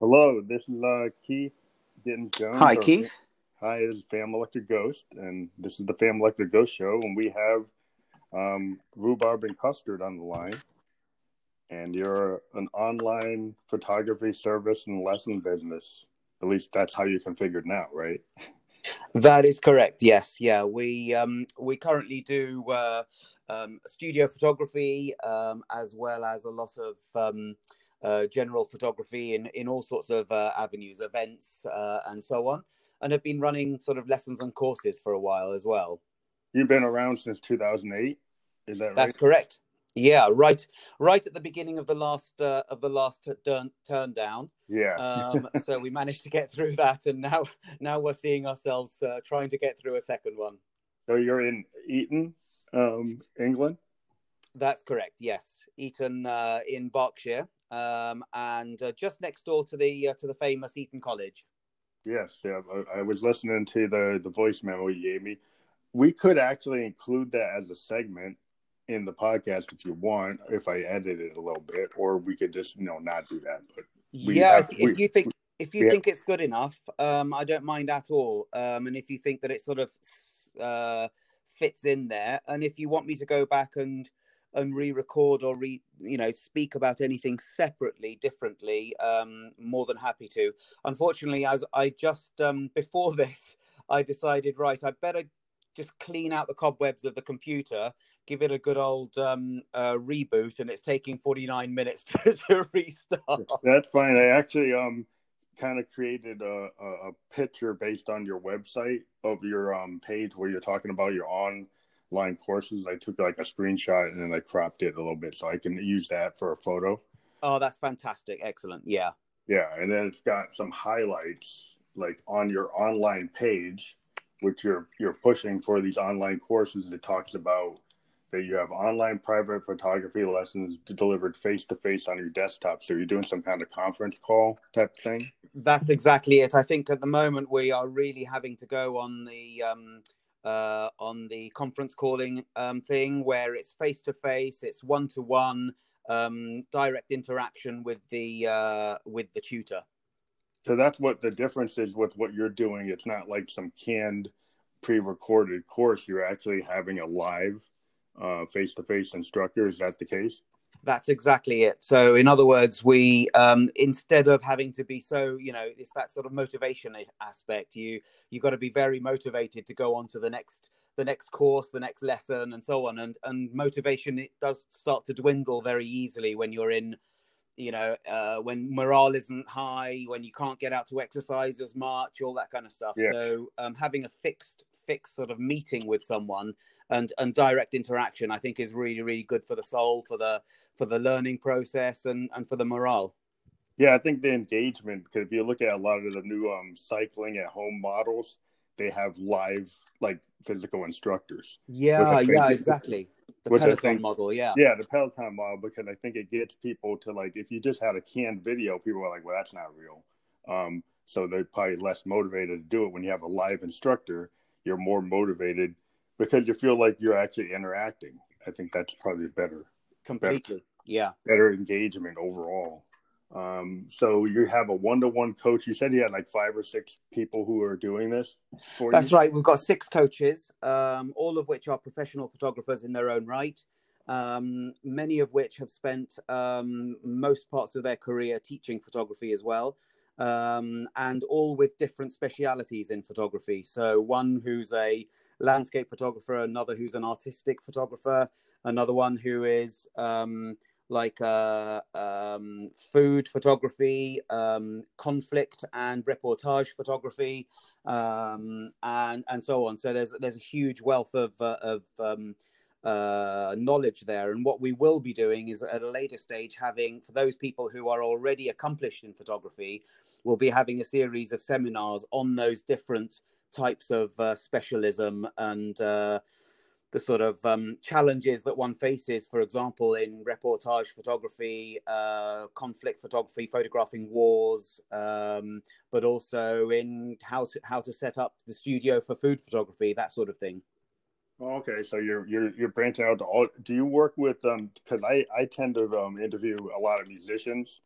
Hello, this is uh, Keith Gittins Jones. Hi, Keith. Hi, this is Phantom Electric Ghost, and this is the Phantom Electric Ghost Show, and we have um, Rhubarb and Custard on the line. And you're an online photography service and lesson business. At least that's how you configured now, right? That is correct. Yes, yeah. We um, we currently do uh, um, studio photography um, as well as a lot of um, uh, general photography in, in all sorts of uh, avenues, events, uh, and so on, and have been running sort of lessons and courses for a while as well. You've been around since 2008, is that right? That's correct. Yeah, right, right at the beginning of the last uh, of the last turn, turn down. Yeah. um, so we managed to get through that, and now now we're seeing ourselves uh, trying to get through a second one. So you're in Eton, um, England. That's correct. Yes, Eton uh, in Berkshire, um, and uh, just next door to the uh, to the famous Eton College. Yes, yeah. I, I was listening to the the voice memo you gave me. We could actually include that as a segment in the podcast if you want, if I edit it a little bit, or we could just you know not do that. But yeah, have, if, we, if, you think if you think it's good enough, um, I don't mind at all. Um, and if you think that it sort of uh, fits in there, and if you want me to go back and and re-record or re you know speak about anything separately differently um more than happy to unfortunately as i just um before this i decided right i better just clean out the cobwebs of the computer, give it a good old um, uh, reboot, and it's taking 49 minutes to, to, restart. That's fine. I actually um kind of created a, a, picture based on your website of your um page where you're talking about your online courses. I took like a screenshot and then I cropped it a little bit so I can use that for a photo. Oh, that's fantastic! Excellent. Yeah. Yeah, and then it's got some highlights like on your online page which you're you're pushing for these online courses it talks about that you have online private photography lessons delivered face to face on your desktop so you're doing some kind of conference call type thing that's exactly it i think at the moment we are really having to go on the um, uh, on the conference calling um, thing where it's face to face it's one to one direct interaction with the uh, with the tutor so that's what the difference is with what you're doing. It's not like some canned, pre-recorded course. You're actually having a live, uh, face-to-face instructor. Is that the case? That's exactly it. So, in other words, we um, instead of having to be so, you know, it's that sort of motivation aspect. You you got to be very motivated to go on to the next the next course, the next lesson, and so on. And and motivation it does start to dwindle very easily when you're in you know, uh, when morale isn't high, when you can't get out to exercise as much, all that kind of stuff. Yeah. So um, having a fixed, fixed sort of meeting with someone and and direct interaction, I think, is really, really good for the soul, for the for the learning process, and and for the morale. Yeah, I think the engagement because if you look at a lot of the new um, cycling at home models, they have live like physical instructors. Yeah, yeah, exactly the Which Peloton I think, model, yeah. Yeah, the Peloton model because I think it gets people to like if you just had a canned video, people are like, well, that's not real. Um, so they're probably less motivated to do it. When you have a live instructor, you're more motivated because you feel like you're actually interacting. I think that's probably better. Completely, better, yeah. Better engagement overall. Um, so you have a one-to-one coach. You said you had like five or six people who are doing this for That's you? right. We've got six coaches, um, all of which are professional photographers in their own right. Um, many of which have spent um, most parts of their career teaching photography as well, um, and all with different specialities in photography. So one who's a landscape photographer, another who's an artistic photographer, another one who is um, like uh, um, food photography, um, conflict and reportage photography, um, and and so on. So there's there's a huge wealth of uh, of um, uh, knowledge there. And what we will be doing is at a later stage having for those people who are already accomplished in photography, we'll be having a series of seminars on those different types of uh, specialism and uh, the sort of um, challenges that one faces, for example, in reportage photography, uh, conflict photography, photographing wars, um, but also in how to how to set up the studio for food photography, that sort of thing. Okay, so you're you're you're branching out to all. Do you work with um? Because I I tend to um interview a lot of musicians,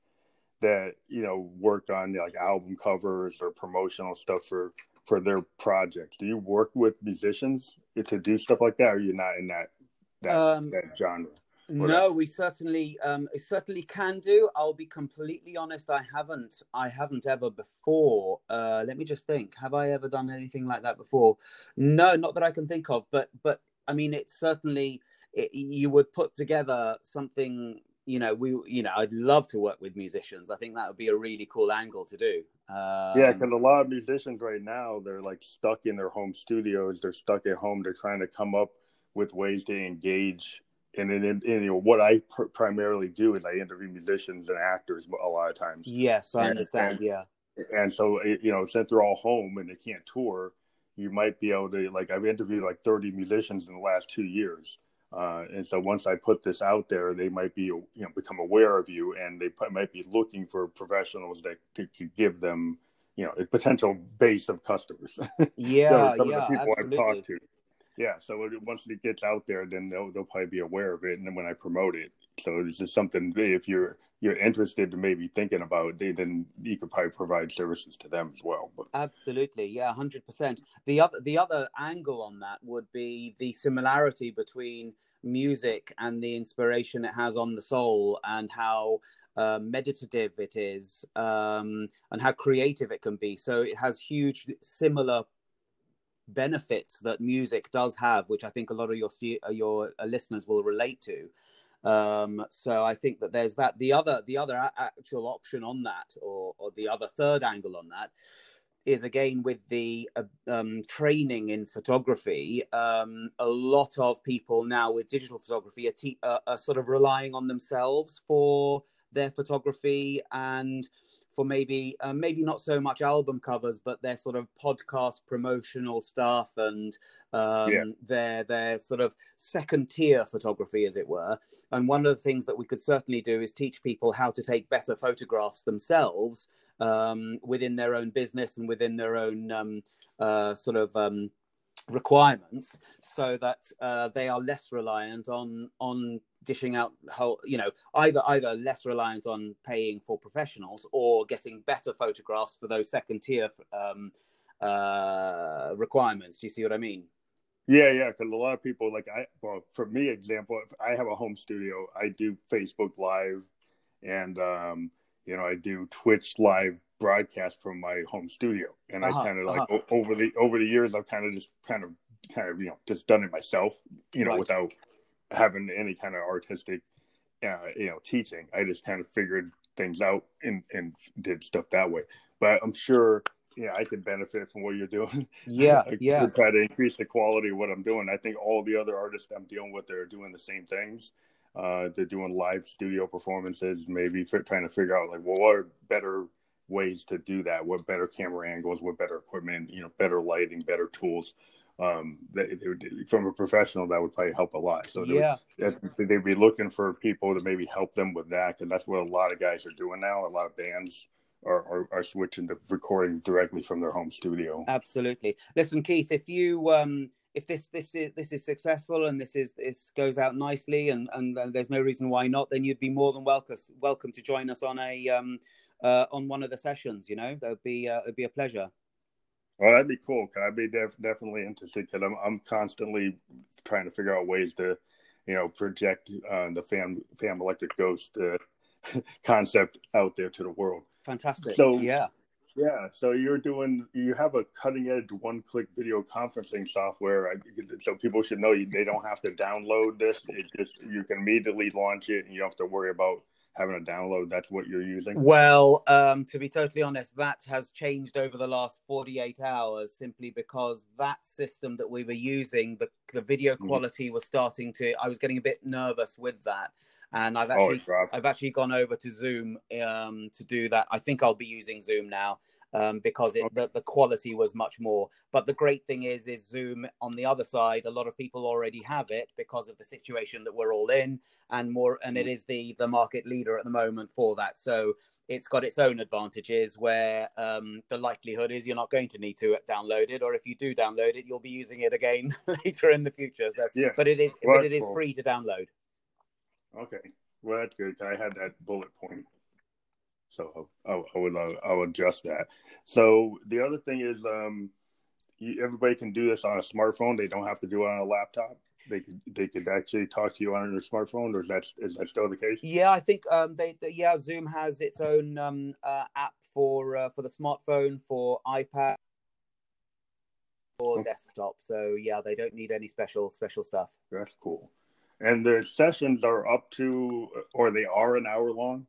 that you know work on like album covers or promotional stuff for for their projects. Do you work with musicians to do stuff like that, or you're not in that that, um, that genre? No, we certainly um, certainly can do. I'll be completely honest. I haven't. I haven't ever before. Uh, let me just think. Have I ever done anything like that before? No, not that I can think of. But but I mean, it's certainly it, you would put together something. You know, we you know, I'd love to work with musicians. I think that would be a really cool angle to do. Um, yeah, because a lot of musicians right now they're like stuck in their home studios. They're stuck at home. They're trying to come up with ways to engage and then and, you know what I pr- primarily do is I interview musicians and actors a lot of times. Yes, I and, understand. And, yeah, and so you know since they're all home and they can't tour, you might be able to like I've interviewed like thirty musicians in the last two years. Uh, and so once I put this out there, they might be you know become aware of you, and they might be looking for professionals that could give them you know a potential base of customers. Yeah, so some yeah, of the people absolutely. Yeah so once it gets out there then they'll, they'll probably be aware of it and then when i promote it so it's just something if you're you're interested to maybe thinking about it then you could probably provide services to them as well but absolutely yeah 100% the other the other angle on that would be the similarity between music and the inspiration it has on the soul and how uh, meditative it is um, and how creative it can be. So it has huge similar benefits that music does have, which I think a lot of your uh, your uh, listeners will relate to. Um, so I think that there's that. The other the other actual option on that, or or the other third angle on that, is again with the uh, um, training in photography. Um, a lot of people now with digital photography are, te- uh, are sort of relying on themselves for their photography and for maybe uh, maybe not so much album covers, but their sort of podcast promotional stuff and um, yeah. their their sort of second tier photography, as it were. And one of the things that we could certainly do is teach people how to take better photographs themselves um, within their own business and within their own um, uh, sort of um, requirements, so that uh, they are less reliant on on dishing out whole you know either either less reliant on paying for professionals or getting better photographs for those second tier um, uh, requirements do you see what i mean yeah yeah because a lot of people like i well for me example i have a home studio i do facebook live and um, you know i do twitch live broadcast from my home studio and uh-huh, i kind of like uh-huh. o- over the over the years i've kind of just kind of kind of you know just done it myself you know right. without having any kind of artistic, uh, you know, teaching. I just kind of figured things out and and did stuff that way. But I'm sure, yeah, I could benefit from what you're doing. Yeah, yeah. To try to increase the quality of what I'm doing. I think all the other artists I'm dealing with, they're doing the same things. Uh, they're doing live studio performances, maybe trying to figure out like, well, what are better ways to do that? What better camera angles? What better equipment? You know, better lighting, better tools um, they would, from a professional that would probably help a lot. So they yeah, would, they'd be looking for people to maybe help them with that, and that's what a lot of guys are doing now. A lot of bands are, are, are switching to recording directly from their home studio. Absolutely. Listen, Keith, if you um, if this this is this is successful and this is this goes out nicely, and and there's no reason why not, then you'd be more than welcome welcome to join us on a um, uh, on one of the sessions. You know, that would be uh, it'd be a pleasure. Well, that'd be cool. Cause I'd be def- definitely interested because I'm I'm constantly trying to figure out ways to, you know, project uh, the fam fam electric ghost uh, concept out there to the world. Fantastic. So yeah, yeah. So you're doing you have a cutting edge one click video conferencing software. I, so people should know you, they don't have to download this. It just you can immediately launch it, and you don't have to worry about having a download that's what you're using well um, to be totally honest that has changed over the last 48 hours simply because that system that we were using the, the video mm-hmm. quality mm-hmm. was starting to i was getting a bit nervous with that and i've oh, actually oh, i've actually gone over to zoom um, to do that i think i'll be using zoom now um, because it, the, the quality was much more. But the great thing is, is Zoom on the other side. A lot of people already have it because of the situation that we're all in, and more, and it mm. the the market leader at the moment for that. So it's got its own advantages where um, the likelihood is you're not going to need to download it, or if you do download it, you'll be using it again later in the future. So, yeah, but it is, but it is free to download. Okay, well that's good. I had that bullet point. So I, I would uh, I would adjust that. So the other thing is, um, you, everybody can do this on a smartphone. They don't have to do it on a laptop. They could they could actually talk to you on your smartphone, or is that is that still the case? Yeah, I think um, they, they yeah Zoom has its own um, uh, app for uh, for the smartphone, for iPad, or okay. desktop. So yeah, they don't need any special special stuff. That's cool. And the sessions are up to, or they are an hour long.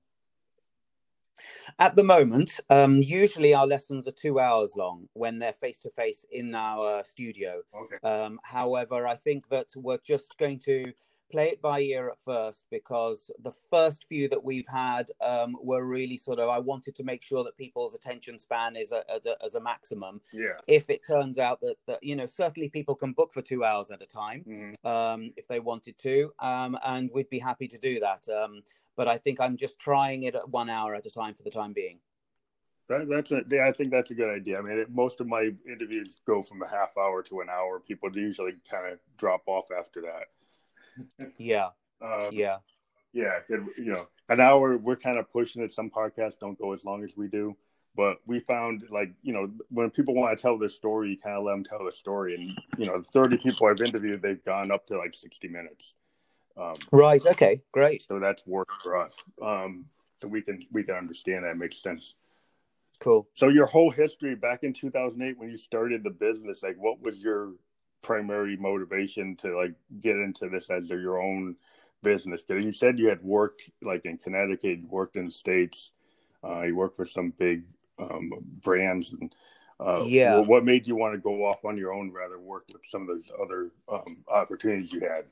At the moment, um, usually our lessons are two hours long when they're face to face in our studio. Okay. Um, however, I think that we're just going to play it by ear at first because the first few that we've had um, were really sort of I wanted to make sure that people's attention span is a, as, a, as a maximum. Yeah. If it turns out that, that you know certainly people can book for two hours at a time mm-hmm. um, if they wanted to, um, and we'd be happy to do that. Um, but I think I'm just trying it at one hour at a time for the time being. That, that's a, I think that's a good idea. I mean, it, most of my interviews go from a half hour to an hour. People usually kind of drop off after that. Yeah. Um, yeah. Yeah. It, you know, an hour, we're kind of pushing it. Some podcasts don't go as long as we do. But we found, like, you know, when people want to tell their story, you kind of let them tell the story. And, you know, 30 people I've interviewed, they've gone up to like 60 minutes. Um, right. Okay. Great. So that's worked for us. Um, so we can we can understand that makes sense. Cool. So your whole history back in 2008 when you started the business, like what was your primary motivation to like get into this as your own business? Because you said you had worked like in Connecticut, you worked in the states, uh, you worked for some big um, brands, and uh, yeah. what made you want to go off on your own rather work with some of those other um, opportunities you had?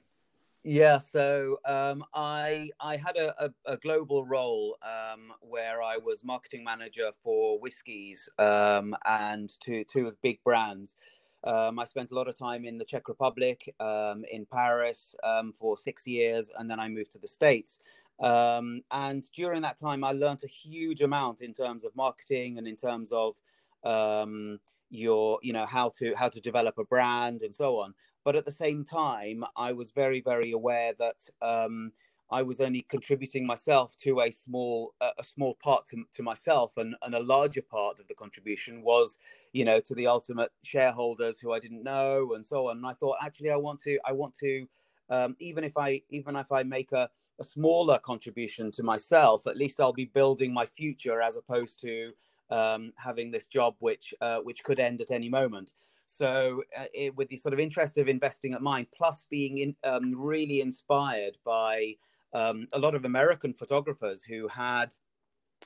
Yeah, so um, I I had a, a, a global role um, where I was marketing manager for whiskies um, and two two of big brands. Um, I spent a lot of time in the Czech Republic, um, in Paris um, for six years, and then I moved to the States. and during that time, I learned a huge amount in terms of marketing and in terms of your you know how to how to develop a brand and so on but at the same time, I was very, very aware that um, I was only contributing myself to a small uh, a small part to, to myself, and, and a larger part of the contribution was, you know, to the ultimate shareholders who I didn't know, and so on. And I thought, actually, I want to, I want to. Um, even if I even if I make a, a smaller contribution to myself, at least I'll be building my future as opposed to um, having this job which uh, which could end at any moment. So, uh, it, with the sort of interest of investing at mind, plus being in, um, really inspired by um, a lot of American photographers who had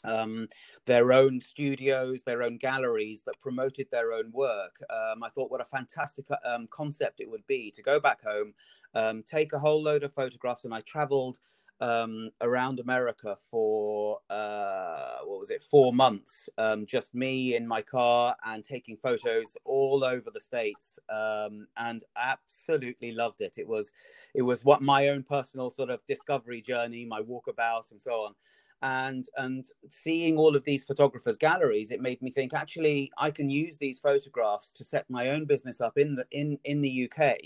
um, their own studios, their own galleries that promoted their own work. Um, I thought what a fantastic um, concept it would be to go back home, um, take a whole load of photographs, and I traveled um, around America for uh, what was it, four months. Um, just me in my car and taking photos all over the states, um, and absolutely loved it. It was, it was what my own personal sort of discovery journey, my walkabout, and so on. And and seeing all of these photographers' galleries, it made me think. Actually, I can use these photographs to set my own business up in the in in the UK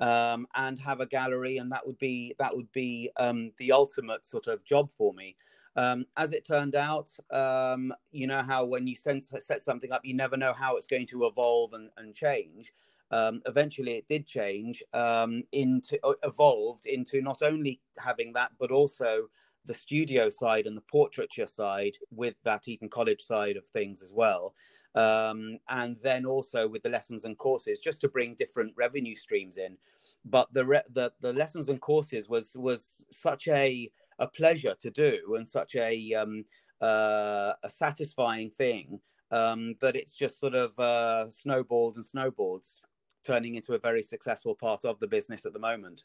um, and have a gallery, and that would be that would be um, the ultimate sort of job for me. Um, as it turned out, um, you know how when you sense, set something up, you never know how it's going to evolve and, and change. Um, eventually, it did change um, into evolved into not only having that, but also the studio side and the portraiture side with that Eton College side of things as well. Um, and then also with the lessons and courses, just to bring different revenue streams in. But the re- the, the lessons and courses was was such a a pleasure to do and such a um, uh, a satisfying thing um, that it's just sort of uh, snowballed and snowboards, turning into a very successful part of the business at the moment.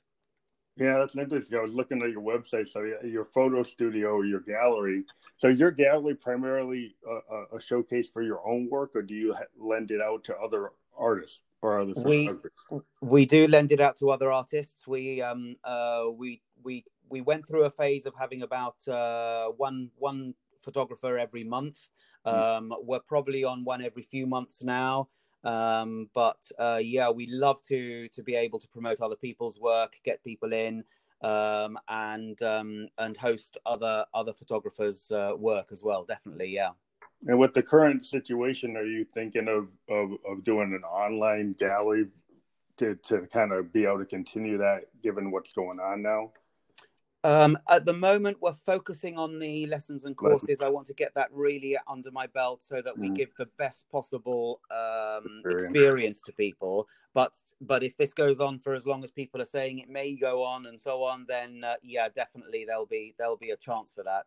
Yeah, that's interesting. I was looking at your website, so your photo studio or your gallery. So your gallery primarily a, a showcase for your own work, or do you lend it out to other artists or other we we do lend it out to other artists. We um uh we we we went through a phase of having about uh, one one photographer every month. Hmm. Um, mm. We're probably on one every few months now. Um, but uh, yeah, we love to to be able to promote other people's work, get people in, um, and um, and host other other photographers' uh, work as well. Definitely, yeah. And with the current situation, are you thinking of of, of doing an online gallery to to kind of be able to continue that, given what's going on now? Um, at the moment, we're focusing on the lessons and courses. I want to get that really under my belt so that we mm. give the best possible um, experience to people. But but if this goes on for as long as people are saying it may go on and so on, then uh, yeah, definitely there'll be there'll be a chance for that.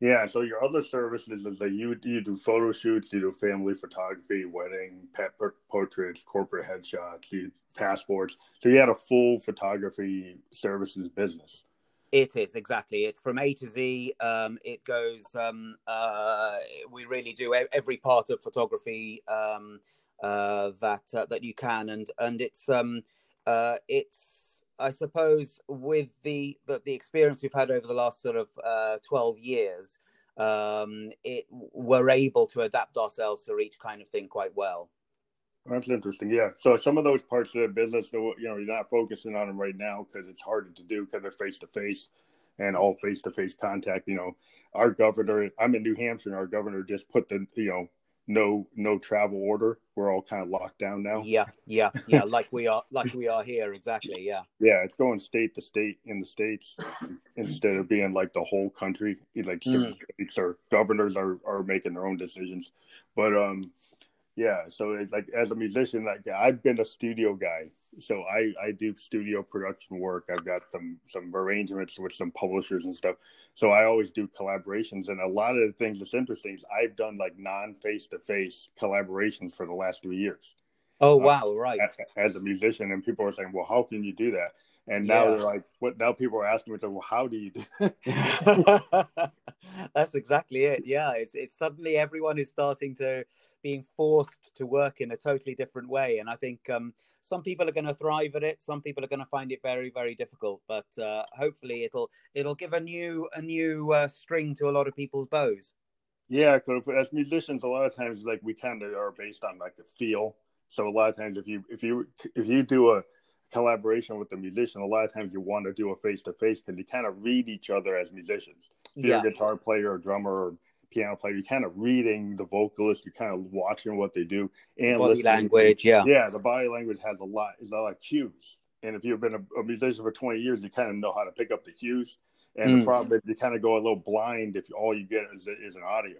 Yeah. So your other services is that you you do photo shoots, you do family photography, wedding, pet portraits, corporate headshots, you passports. So you had a full photography services business. It is exactly. It's from A to Z. Um, it goes. Um, uh, we really do every part of photography um, uh, that uh, that you can, and and it's um, uh, it's. I suppose with the, the, the experience we've had over the last sort of uh, twelve years, um, it we're able to adapt ourselves to each kind of thing quite well. That's interesting. Yeah. So some of those parts of the business, you know, you're not focusing on them right now because it's harder to do because they're face to face and all face to face contact. You know, our governor, I'm in New Hampshire, and our governor just put the, you know, no no travel order. We're all kind of locked down now. Yeah, yeah, yeah. like we are, like we are here. Exactly. Yeah. Yeah, it's going state to state in the states instead of being like the whole country. Like certain mm. states or governors are are making their own decisions. But um, yeah so it's like as a musician like i've been a studio guy. So i i do studio production work. I've got some some arrangements with some publishers and stuff. So i always do collaborations. And a lot of the things that's interesting is i've done like non face to face collaborations for the last three years. Oh wow uh, right as a musician. And people are saying well how can you do that and now yeah. they're like, what? Now people are asking me, well, how do you do? That's exactly it. Yeah, it's it's suddenly everyone is starting to being forced to work in a totally different way, and I think um, some people are going to thrive at it. Some people are going to find it very very difficult, but uh, hopefully it'll it'll give a new a new uh, string to a lot of people's bows. Yeah, because as musicians, a lot of times like we kind of are based on like the feel. So a lot of times, if you if you if you do a collaboration with the musician, a lot of times you want to do a face to face because you kind of read each other as musicians. If yeah. you're a guitar player or drummer or piano player, you're kind of reading the vocalist, you're kind of watching what they do and body listening. language. Yeah, yeah, the body language has a lot is a lot of cues. And if you've been a, a, musician for 20 years, you kind of know how to pick up the cues. And mm. the problem is you kind of go a little blind if all you get is, is an audio.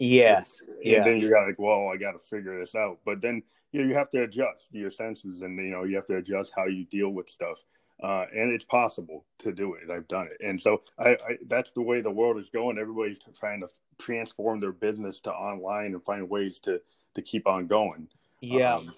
Yes. And yeah. then you got like, well, I got to figure this out. But then you know, you have to adjust your senses, and you know you have to adjust how you deal with stuff. Uh, and it's possible to do it. I've done it, and so I, I, that's the way the world is going. Everybody's trying to transform their business to online and find ways to to keep on going. Yeah, um,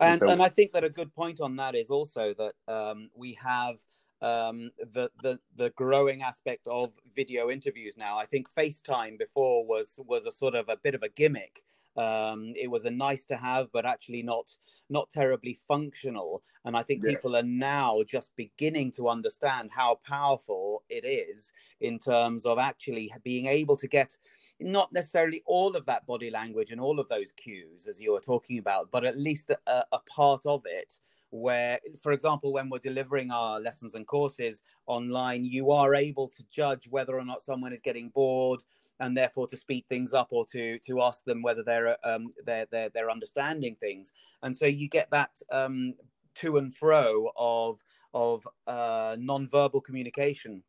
and and, so, and I think that a good point on that is also that um, we have um, the the the growing aspect of video interviews now. I think FaceTime before was was a sort of a bit of a gimmick. Um, it was a nice to have, but actually not not terribly functional. And I think yeah. people are now just beginning to understand how powerful it is in terms of actually being able to get not necessarily all of that body language and all of those cues as you were talking about, but at least a, a part of it where, for example, when we're delivering our lessons and courses online, you are able to judge whether or not someone is getting bored and therefore to speed things up or to to ask them whether they're um, they're, they're, they're understanding things. And so you get that um, to and fro of of uh, non-verbal communication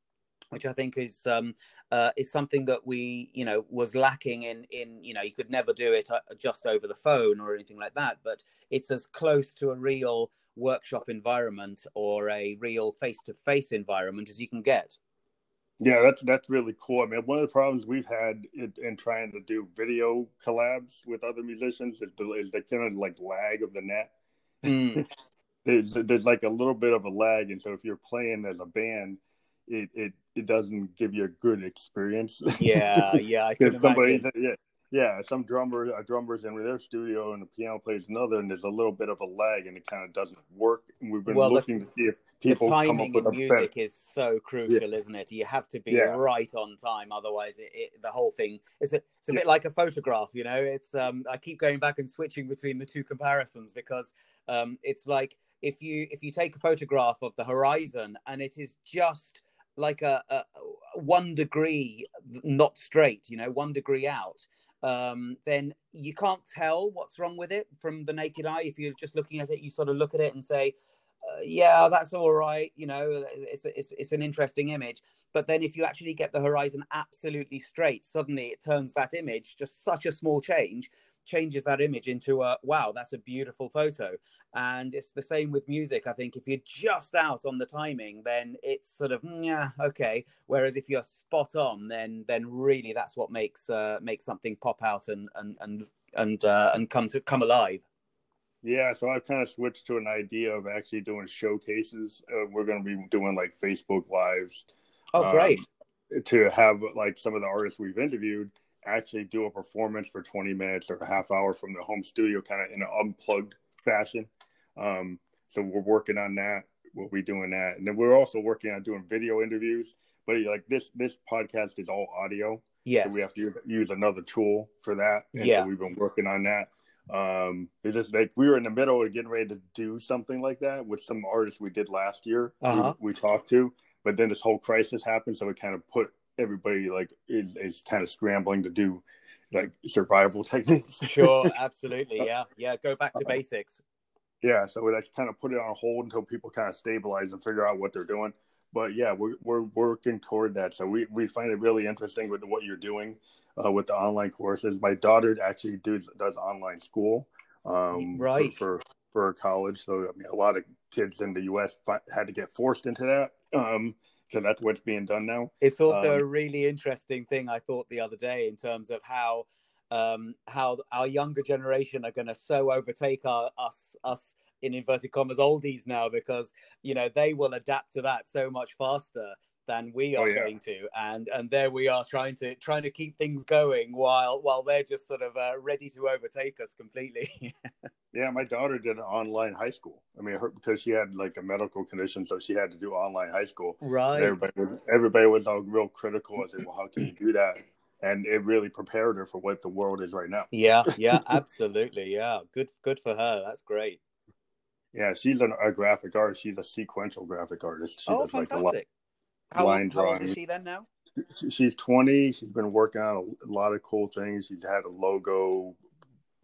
which I think is um, uh, is something that we you know was lacking in in you know you could never do it uh, just over the phone or anything like that, but it's as close to a real workshop environment or a real face-to-face environment as you can get. Yeah, that's that's really cool. I mean, one of the problems we've had in, in trying to do video collabs with other musicians is the, is the kind of like lag of the net. Mm. there's there's like a little bit of a lag, and so if you're playing as a band, it it, it doesn't give you a good experience. Yeah, yeah, I can somebody, imagine. Yeah, yeah, some drummer, a drummer's in their studio and the piano plays another, and there's a little bit of a lag, and it kind of doesn't work. And we've been well, looking the, to see if people the timing come up with in music is so crucial, yeah. isn't it? You have to be yeah. right on time, otherwise, it, it, the whole thing is a, it's a yeah. bit like a photograph. You know, it's um, I keep going back and switching between the two comparisons because um, it's like if you if you take a photograph of the horizon and it is just like a, a one degree not straight, you know, one degree out, um, then you can't tell what's wrong with it from the naked eye. If you're just looking at it, you sort of look at it and say, uh, "Yeah, that's all right." You know, it's, it's it's an interesting image. But then, if you actually get the horizon absolutely straight, suddenly it turns that image just such a small change changes that image into a wow that's a beautiful photo and it's the same with music i think. If you're just out on the timing then it's sort of yeah okay. Whereas if you're spot on then then really that's what makes uh, makes something pop out and and and and uh, and come to come alive. Yeah so i've kind of switched to an idea of actually doing showcases. Uh, we're going to be doing like facebook lives oh great. um, to have like some of the artists we've interviewed actually do a performance for 20 minutes or a half hour from the home studio, kind of in an unplugged fashion. Um, so we're working on that. We'll be doing that, and then we're also working on doing video interviews. But like this, this podcast is all audio. Yes. So we have to use another tool for that. And yeah. So we've been working on that. Um, it's just like we were in the middle of getting ready to do something like that with some artists we did last year. Uh-huh. We, we talked to, but then this whole crisis happened, so it kind of put everybody like is, is kind of scrambling to do like survival techniques. sure, absolutely, yeah, yeah. Go back to basics. Yeah, so we like kind of put it on hold until people kind of stabilize and figure out what they're doing. But yeah, we're we're working toward that. So we we find it really interesting with what you're doing uh, with the online courses. My daughter actually does does online school, um, right for, for for college. So I mean, a lot of kids in the U.S. had to get forced into that. Um, so that's what's being done now. It's also um, a really interesting thing I thought the other day in terms of how um, how our younger generation are going to so overtake our, us us in inverted commas oldies now because you know they will adapt to that so much faster than we oh, are oh, yeah. going to. And and there we are trying to trying to keep things going while while they're just sort of uh, ready to overtake us completely. Yeah my daughter did an online high school. I mean her because she had like a medical condition so she had to do online high school. Right. Everybody was, everybody was all real critical. I said well how can you do that and it really prepared her for what the world is right now yeah yeah absolutely yeah good good for her that's great yeah she's an, a graphic artist she's a sequential graphic artist she oh, does fantastic. like a lot how, line old, drawing. How old is she then now? She's 20. She's been working on a lot of cool things. She's had a logo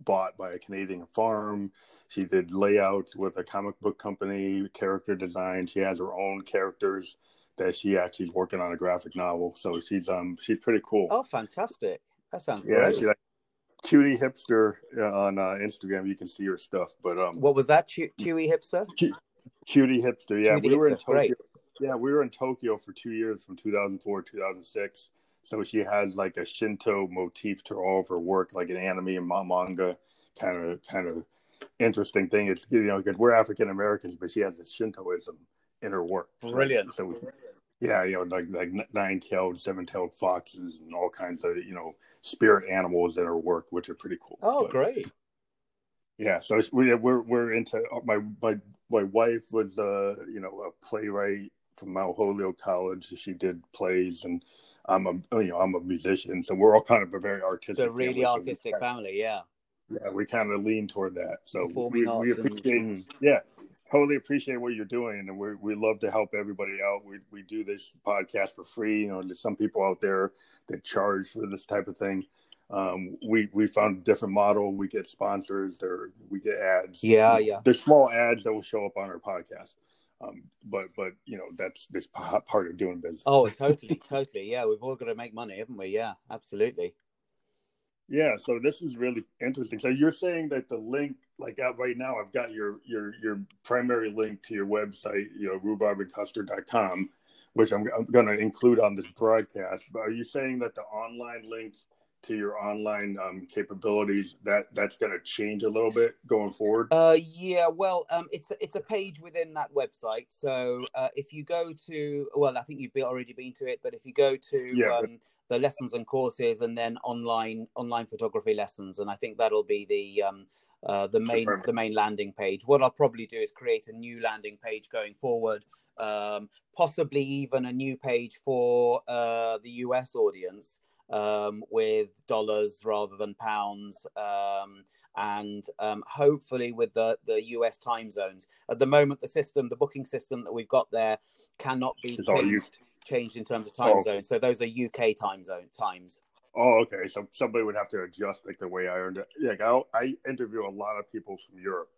bought by a Canadian farm. She did layouts with a comic book company, character design. She has her own characters that she actually is working on a graphic novel. So she's um she's pretty cool. Oh, fantastic! That sounds yeah. Great. She's like cutie hipster uh, on uh, Instagram. You can see her stuff. But um, what was that? Chewy hipster. Cutie hipster. Yeah, cutie we hipster. were in Tokyo. Great. Yeah, we were in Tokyo for two years from 2004 to 2006. So she has like a Shinto motif to all of her work, like an anime and manga kind of kind of interesting thing. It's you know because we're African Americans, but she has a Shintoism in her work. Brilliant. So, yeah, you know like like nine tailed, seven tailed foxes and all kinds of you know spirit animals in her work, which are pretty cool. Oh, but, great. Yeah, so we, we're we're into my my my wife was uh you know a playwright from Mount Holyoke College. She did plays, and I'm a you know I'm a musician, so we're all kind of a very artistic. Really family, artistic so family, yeah. Yeah, we kind of lean toward that. So we, we appreciate, and... yeah, totally appreciate what you're doing, and we we love to help everybody out. We we do this podcast for free. You know, there's some people out there that charge for this type of thing. Um, we we found a different model. We get sponsors. There we get ads. Yeah, yeah. There's small ads that will show up on our podcast. Um, but but you know that's this part of doing business. Oh, totally, totally. Yeah, we've all got to make money, haven't we? Yeah, absolutely. Yeah, so this is really interesting. So you're saying that the link, like out right now, I've got your your your primary link to your website, you know, rhubarbandcustard.com, which I'm, I'm going to include on this broadcast. But are you saying that the online link to your online um, capabilities that that's going to change a little bit going forward uh, yeah well um, it's it's a page within that website so uh, if you go to well i think you've already been to it but if you go to yeah, um, the lessons and courses and then online online photography lessons and i think that'll be the um, uh, the main the main landing page what i'll probably do is create a new landing page going forward um, possibly even a new page for uh, the us audience um, with dollars rather than pounds. Um, and um, hopefully with the, the US time zones. At the moment, the system, the booking system that we've got there, cannot be changed, changed, in terms of time oh. zones. So those are UK time zone times. Oh, okay. So somebody would have to adjust like the way I earned it. Like I, I interview a lot of people from Europe,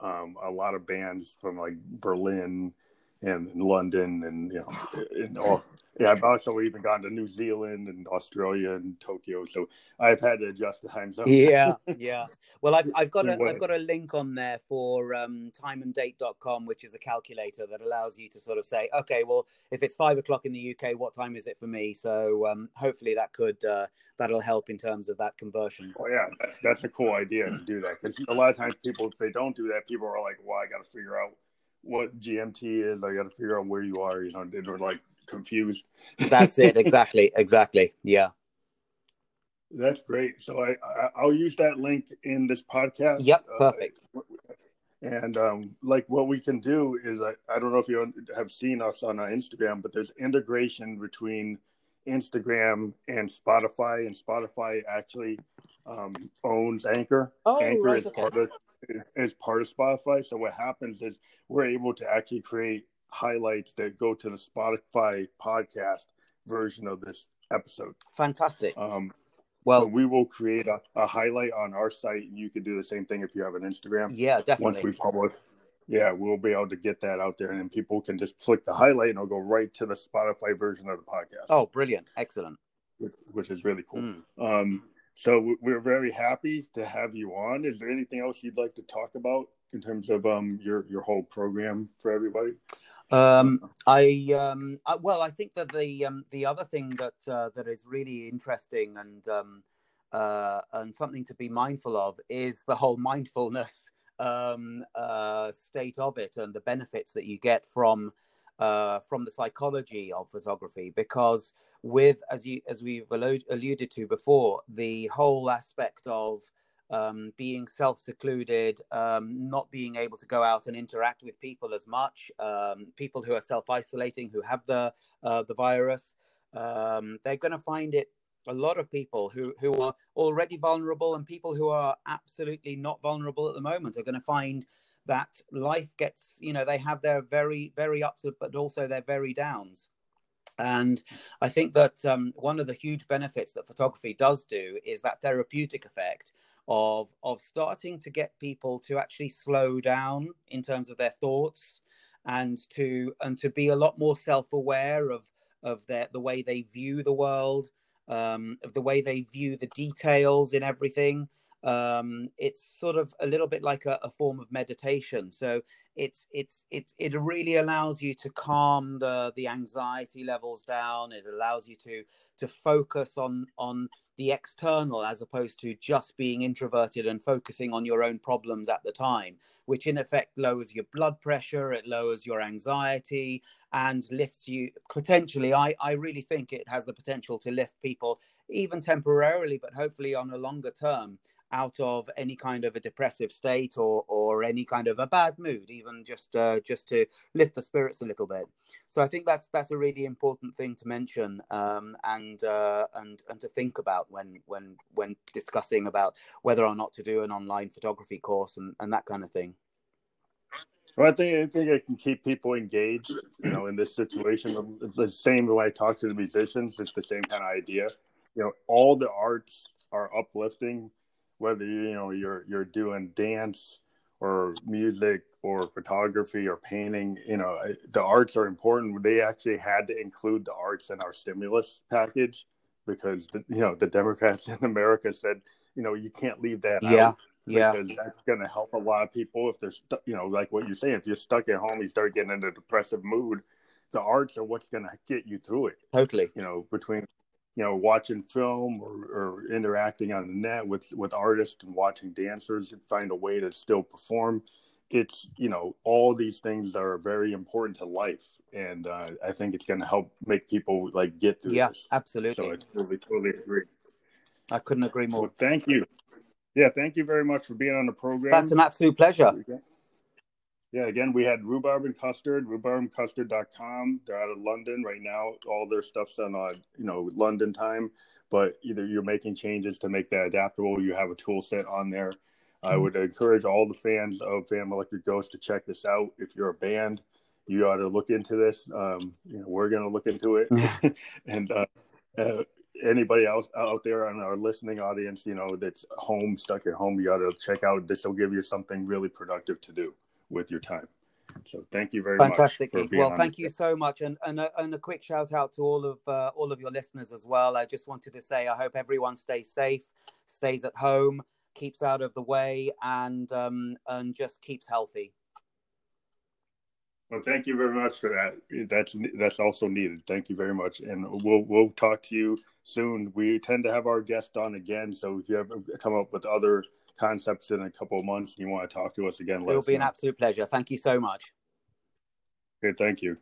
um, a lot of bands from like Berlin and London, and you know, in all yeah, I've also even gone to New Zealand and Australia and Tokyo, so I've had to adjust the time zone. yeah, yeah. Well, I've, I've got a I've got a link on there for um, timeanddate.com, which is a calculator that allows you to sort of say, okay, well, if it's five o'clock in the UK, what time is it for me? So um, hopefully that could uh, that'll help in terms of that conversion. Oh yeah, that's that's a cool idea to do that because a lot of times people, if they don't do that, people are like, well, I got to figure out what GMT is. I got to figure out where you are. You know, they're like confused. That's it. Exactly. exactly. Yeah. That's great. So I, I will use that link in this podcast. Yep. Uh, Perfect. Uh, and um, like what we can do is I, I don't know if you have seen us on our Instagram, but there's integration between Instagram and Spotify, and Spotify actually um, owns Anchor. Oh, Anchor right, is okay. part of is part of Spotify. So what happens is we're able to actually create highlights that go to the Spotify podcast version of this episode. Fantastic. Um, well, so we will create a, a, highlight on our site, and you can do the same thing if you have an Instagram. Yeah, definitely. Once we publish, yeah, we'll be able to get that out there, and then people can just click the highlight, and it'll go right to the Spotify version of the podcast. Oh, brilliant! Excellent. Which, which is really cool. Mm. Um, so we're very happy to have you on. Is there anything else you'd like to talk about in terms of um, your your whole program for everybody? Um, I, um, I, well, I think that the um, the other thing that uh, that is really interesting and um, uh, and something to be mindful of is the whole mindfulness um, uh, state of it and the benefits that you get from uh, from the psychology of photography because with as you as we've alluded to before the whole aspect of um, being self secluded, um, not being able to go out and interact with people as much, um, people who are self isolating, who have the uh, the virus, um, they're going to find it. A lot of people who, who are already vulnerable and people who are absolutely not vulnerable at the moment are going to find that life gets, you know, they have their very, very ups, but also their very downs. And I think that um, one of the huge benefits that photography does do is that therapeutic effect of of starting to get people to actually slow down in terms of their thoughts and to and to be a lot more self-aware of of their the way they view the world um, of the way they view the details in everything um, it's sort of a little bit like a, a, form of meditation so it's it's it's it really allows you to calm the the anxiety levels down it allows you to to focus on on the external as opposed to just being introverted and focusing on your own problems at the time, which in effect lowers your blood pressure, it lowers your anxiety, and lifts you potentially. I, I really think it has the potential to lift people even temporarily, but hopefully on a longer term out of any kind of a depressive state or or any kind of a bad mood even just uh, just to lift the spirits a little bit so i think that's that's a really important thing to mention um, and uh, and and to think about when when when discussing about whether or not to do an online photography course and, and that kind of thing well, I think I think it can keep people engaged, you know, in this situation. The same way I talk to the musicians, it's the same kind of idea. You know, all the arts are uplifting whether you know you're you're doing dance or music or photography or painting you know the arts are important. They actually had to include the arts in our stimulus package because the, you know the democrats in america said you know you can't leave that yeah out yeah. because that's going to help a lot of people if they're stu- you know like what you're saying if you're stuck at home you start getting in a depressive mood the arts are what's going to get you through it. Totally. You know between you know, watching film or, or interacting on the net with with artists and watching dancers and find a way to still perform. It's you know all these things are very important to life, and uh, I think it's going to help make people like get through. Yeah, this. absolutely. So I totally totally agree. I couldn't agree more. So thank you. Yeah, thank you very much for being on the program. That's an absolute pleasure yeah, again, we had rhubarb and custard, rhubarbandcustard.com. They're out of London right now. All their stuff's on, uh, you know, London time. but either you're making changes to make that adaptable, you have a tool set on there. Mm-hmm. I would encourage all the fans of Phantom Electric Ghost to check this out. If you're a band, you ought to look into this. Um, you know, we're going to look into it, and uh, uh, anybody else out there on our listening audience, you know, that's home, stuck at home, you ought to check out. This will give you something really productive to do with your time. So thank you very Fantastic. much. Fantastic. Well, thank you so much, and and a, and a quick shout out to all of uh, all of your listeners as well. I just wanted to say I hope everyone stays safe, stays at home, keeps out of the way, and um, and just keeps healthy. Well, thank you very much for that. That's that's also needed. Thank you very much, and we'll we'll talk to you soon. We tend to have our guest on again, so if you ever come up with other concepts in a couple of months and you want to talk to us again, it will be an absolute pleasure. Thank you so much. Okay, thank you.